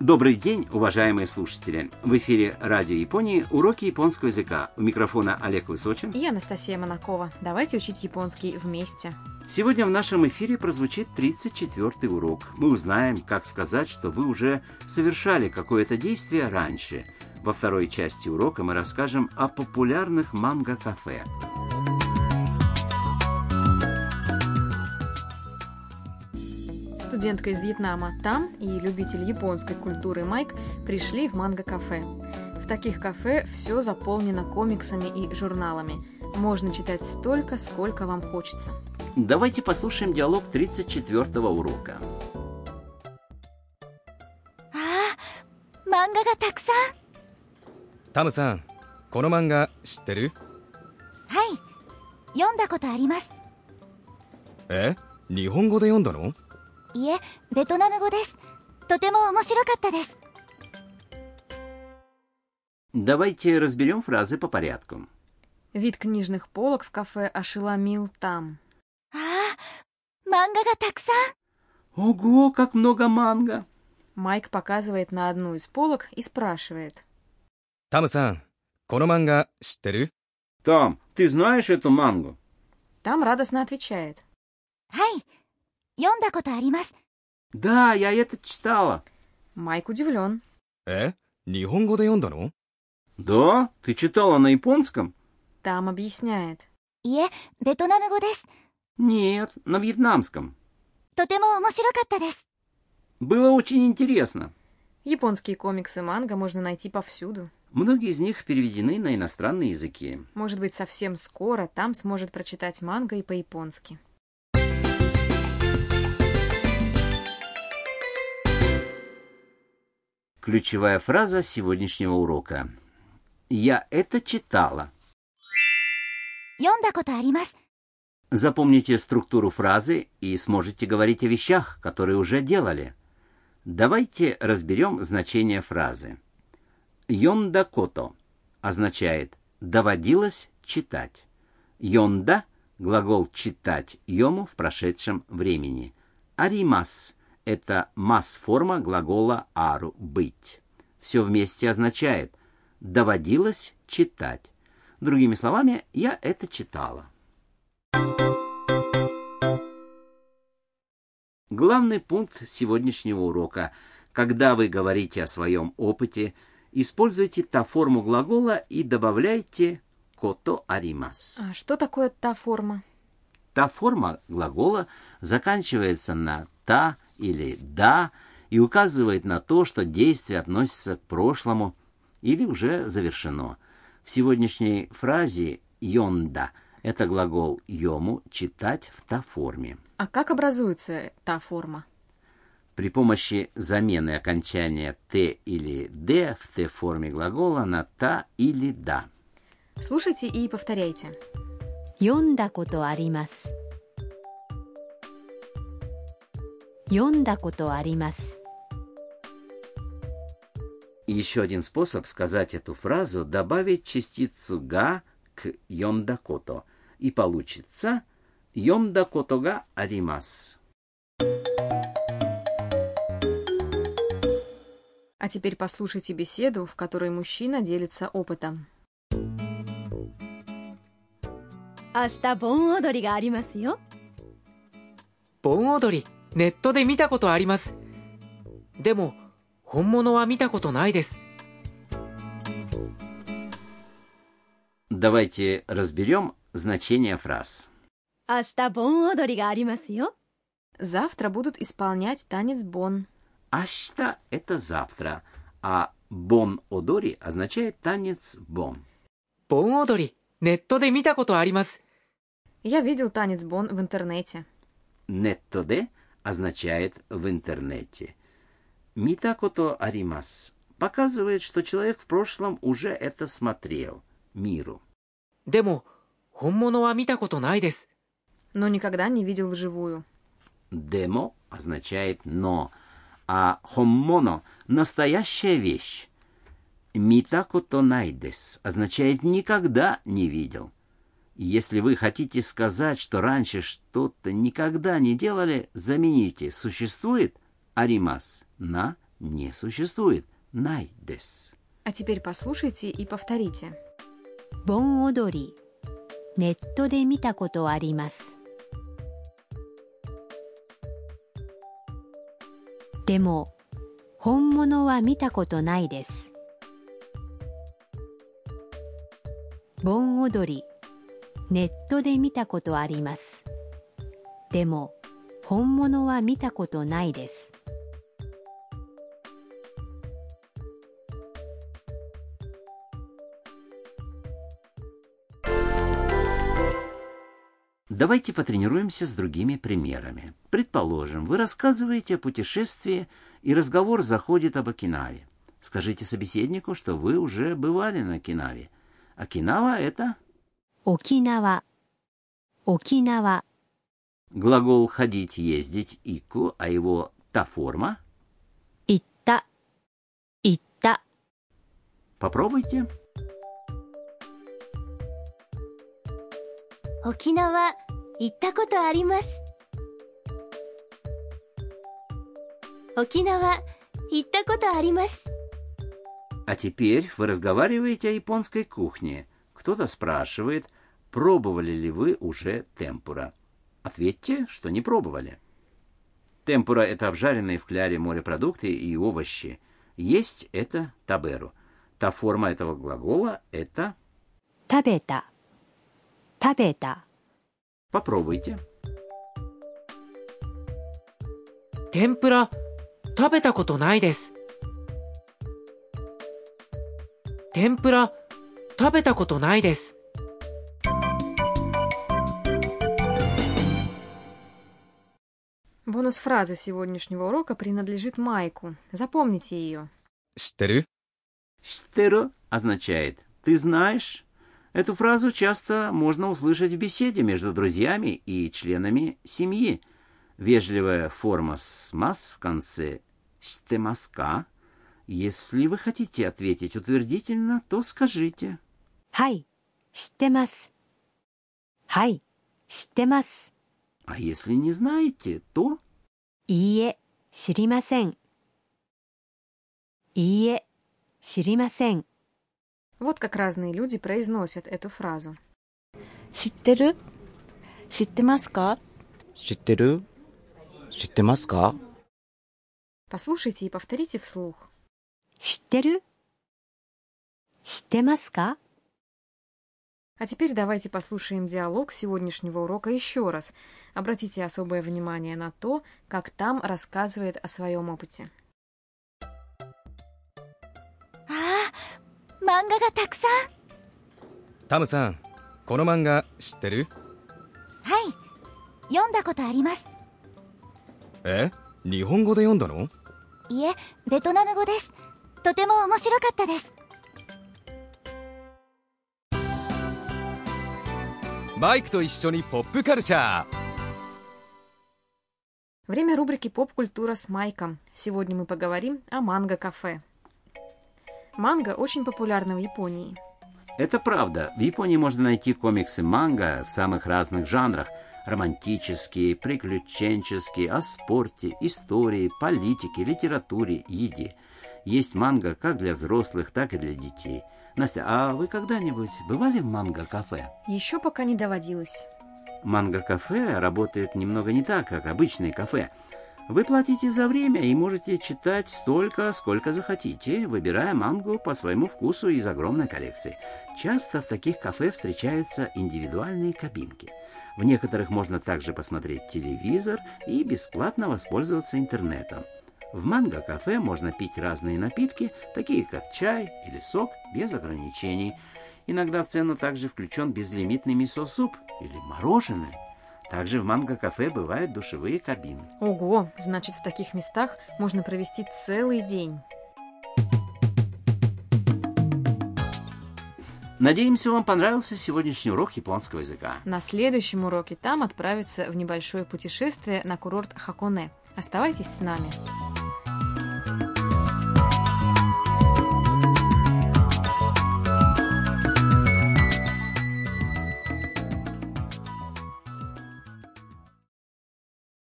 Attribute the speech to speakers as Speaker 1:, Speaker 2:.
Speaker 1: Добрый день, уважаемые слушатели! В эфире Радио Японии уроки японского языка. У микрофона Олег Высочин.
Speaker 2: И Анастасия Монакова. Давайте учить японский вместе.
Speaker 1: Сегодня в нашем эфире прозвучит 34-й урок. Мы узнаем, как сказать, что вы уже совершали какое-то действие раньше. Во второй части урока мы расскажем о популярных манго-кафе.
Speaker 2: Студентка из Вьетнама Там и любитель японской культуры Майк пришли в манго-кафе. В таких кафе все заполнено комиксами и журналами. Можно читать столько, сколько вам хочется.
Speaker 1: Давайте послушаем диалог 34-го урока.
Speaker 3: ああ漫画がたくさん
Speaker 4: タムさんこの漫画知ってる
Speaker 3: はい読んだことあります
Speaker 4: え日本語で読んだの
Speaker 3: いえベトナム語ですとても面白かったです
Speaker 1: Давайте разберем фразы по порядку.
Speaker 2: Вид книжных полок в кафе ошеломил Там.
Speaker 3: ああ漫画がたくさん
Speaker 1: Ого, как много манго!
Speaker 2: Майк показывает на одну из полок и спрашивает.
Speaker 4: タムさんこの漫画知ってる
Speaker 1: Том, ты знаешь эту мангу?
Speaker 2: Там радостно отвечает.
Speaker 3: は
Speaker 1: да, я это читала.
Speaker 2: Майк удивлен.
Speaker 4: Э? Нихонго де йондану?
Speaker 1: Да? Ты читала на японском?
Speaker 2: Там объясняет.
Speaker 3: Е, вьетнамго дес.
Speaker 1: Нет, на вьетнамском.
Speaker 3: Тотемо омоширокатта.
Speaker 1: Было очень интересно.
Speaker 2: Японские комиксы манга можно найти повсюду.
Speaker 1: Многие из них переведены на иностранные языки.
Speaker 2: Может быть, совсем скоро там сможет прочитать манго и по-японски.
Speaker 1: Ключевая фраза сегодняшнего урока. Я это читала. Запомните структуру фразы и сможете говорить о вещах, которые уже делали. Давайте разберем значение фразы. Йонда кото означает «доводилось читать». Йонда – глагол «читать» йому в прошедшем времени. Аримас это масс-форма глагола ару – «быть». Все вместе означает «доводилось читать». Другими словами, я это читала. Главный пункт сегодняшнего урока. Когда вы говорите о своем опыте, используйте та форму глагола и добавляйте кото аримас.
Speaker 2: А что такое та форма?
Speaker 1: Та форма глагола заканчивается на та или да и указывает на то, что действие относится к прошлому или уже завершено. В сегодняшней фразе «йонда» это глагол «йому» – читать в та форме.
Speaker 2: А как образуется та форма?
Speaker 1: При помощи замены окончания «т» или «д» в «т» форме глагола на «та» или «да».
Speaker 2: Слушайте и повторяйте.
Speaker 5: 読んだことあります 読んだことあります
Speaker 1: И еще один способ сказать эту фразу – добавить частицу «га» к «йондакото», и получится «йондакото га аримас».
Speaker 2: А теперь послушайте беседу, в которой мужчина делится опытом.
Speaker 5: 明日盆踊りがありますよ
Speaker 6: 盆踊り ネットで見たことありますでも本物は見たことないです
Speaker 1: Давайте разберем значение фраз.
Speaker 5: 明日盆踊りがありますよ
Speaker 2: Завтра будут исполнять танец бон.
Speaker 1: «Ашта» – это «завтра», а «бон одори» означает «танец бон».
Speaker 6: 盆踊りネットで見たことあります
Speaker 2: Я видел танец бон в интернете.
Speaker 1: «Неттоде» означает в интернете. Митакото аримас показывает, что человек в прошлом уже это смотрел миру.
Speaker 6: Демо,
Speaker 2: но никогда не видел вживую.
Speaker 1: Демо означает но, а хоммоно настоящая вещь. Митакото найдес означает никогда не видел. Если вы хотите сказать, что раньше что-то никогда не делали, замените «существует» аримас на не существует. Най дес.
Speaker 2: А теперь послушайте и повторите.
Speaker 5: 盆踊りネットで見たことありますでも本物は見たことないです盆踊り ネットで見たことありますでも本物は見たことないです
Speaker 1: Давайте потренируемся с другими примерами. Предположим, вы рассказываете о путешествии, и разговор заходит об Окинаве. Скажите собеседнику, что вы уже бывали на Окинаве. Окинава — это
Speaker 5: Окинава.
Speaker 1: Глагол «ходить», «ездить» — «ику», а его та форма —
Speaker 5: «итта». «Итта».
Speaker 1: Попробуйте.
Speaker 3: Окинава, итта кото аримас. Окинава, итта кото аримас.
Speaker 1: А теперь вы разговариваете о японской кухне — Кто-то спрашивает, пробовали ли вы уже темпура. Ответьте, что не пробовали. Темпура – это обжаренные в кляре морепродукты и овощи. Есть – это таберу. Та форма этого глагола – это
Speaker 5: 食べた食べた
Speaker 1: попробуйте.
Speaker 6: 天ぷら食べたことないです天ぷら 食べたことないです
Speaker 2: Бонус фразы сегодняшнего урока принадлежит Майку. Запомните ее.
Speaker 4: 知ってる
Speaker 1: «Штеро» означает «ты знаешь». Эту фразу часто можно услышать в беседе между друзьями и членами семьи. Вежливая форма с «мас» в конце «штемаска». Если вы хотите ответить утвердительно, то скажите.
Speaker 5: はい知ってますはい知ってます
Speaker 1: А если не знаете, то
Speaker 5: いいえ知りませんいいえ知りません
Speaker 2: Вот как разные люди произносят эту фразу.
Speaker 7: 知ってる知ってますか
Speaker 8: 知ってる知ってますか
Speaker 2: Послушайте и повторите вслух.
Speaker 5: 知ってる知ってますか
Speaker 2: А теперь давайте послушаем диалог сегодняшнего урока еще раз. Обратите особое внимание на то, как там рассказывает о своем опыте.
Speaker 3: ああ漫画がたくさん
Speaker 4: タムさんこの漫画知ってる
Speaker 3: はい読んだことあります
Speaker 4: え日本語で読んだの
Speaker 3: いえベトナム語ですとても面白かったです
Speaker 4: マイクと一緒にポップカルチャー
Speaker 2: Время рубрики «Поп-культура» с Майком. Сегодня мы поговорим о манго-кафе. Манго очень популярна в Японии.
Speaker 1: Это правда. В Японии можно найти комиксы манго в самых разных жанрах. Романтические, приключенческие, о спорте, истории, политике, литературе, еде. Есть манго как для взрослых, так и для детей. Настя, а вы когда-нибудь бывали в манго-кафе?
Speaker 2: Еще пока не доводилось.
Speaker 1: Манго-кафе работает немного не так, как обычные кафе. Вы платите за время и можете читать столько, сколько захотите, выбирая мангу по своему вкусу из огромной коллекции. Часто в таких кафе встречаются индивидуальные кабинки. В некоторых можно также посмотреть телевизор и бесплатно воспользоваться интернетом. В манго-кафе можно пить разные напитки, такие как чай или сок, без ограничений. Иногда в цену также включен безлимитный мисо-суп или мороженое. Также в манго-кафе бывают душевые кабины.
Speaker 2: Ого, значит, в таких местах можно провести целый день.
Speaker 1: Надеемся, вам понравился сегодняшний урок японского языка.
Speaker 2: На следующем уроке там отправиться в небольшое путешествие на курорт Хаконе. Оставайтесь с нами.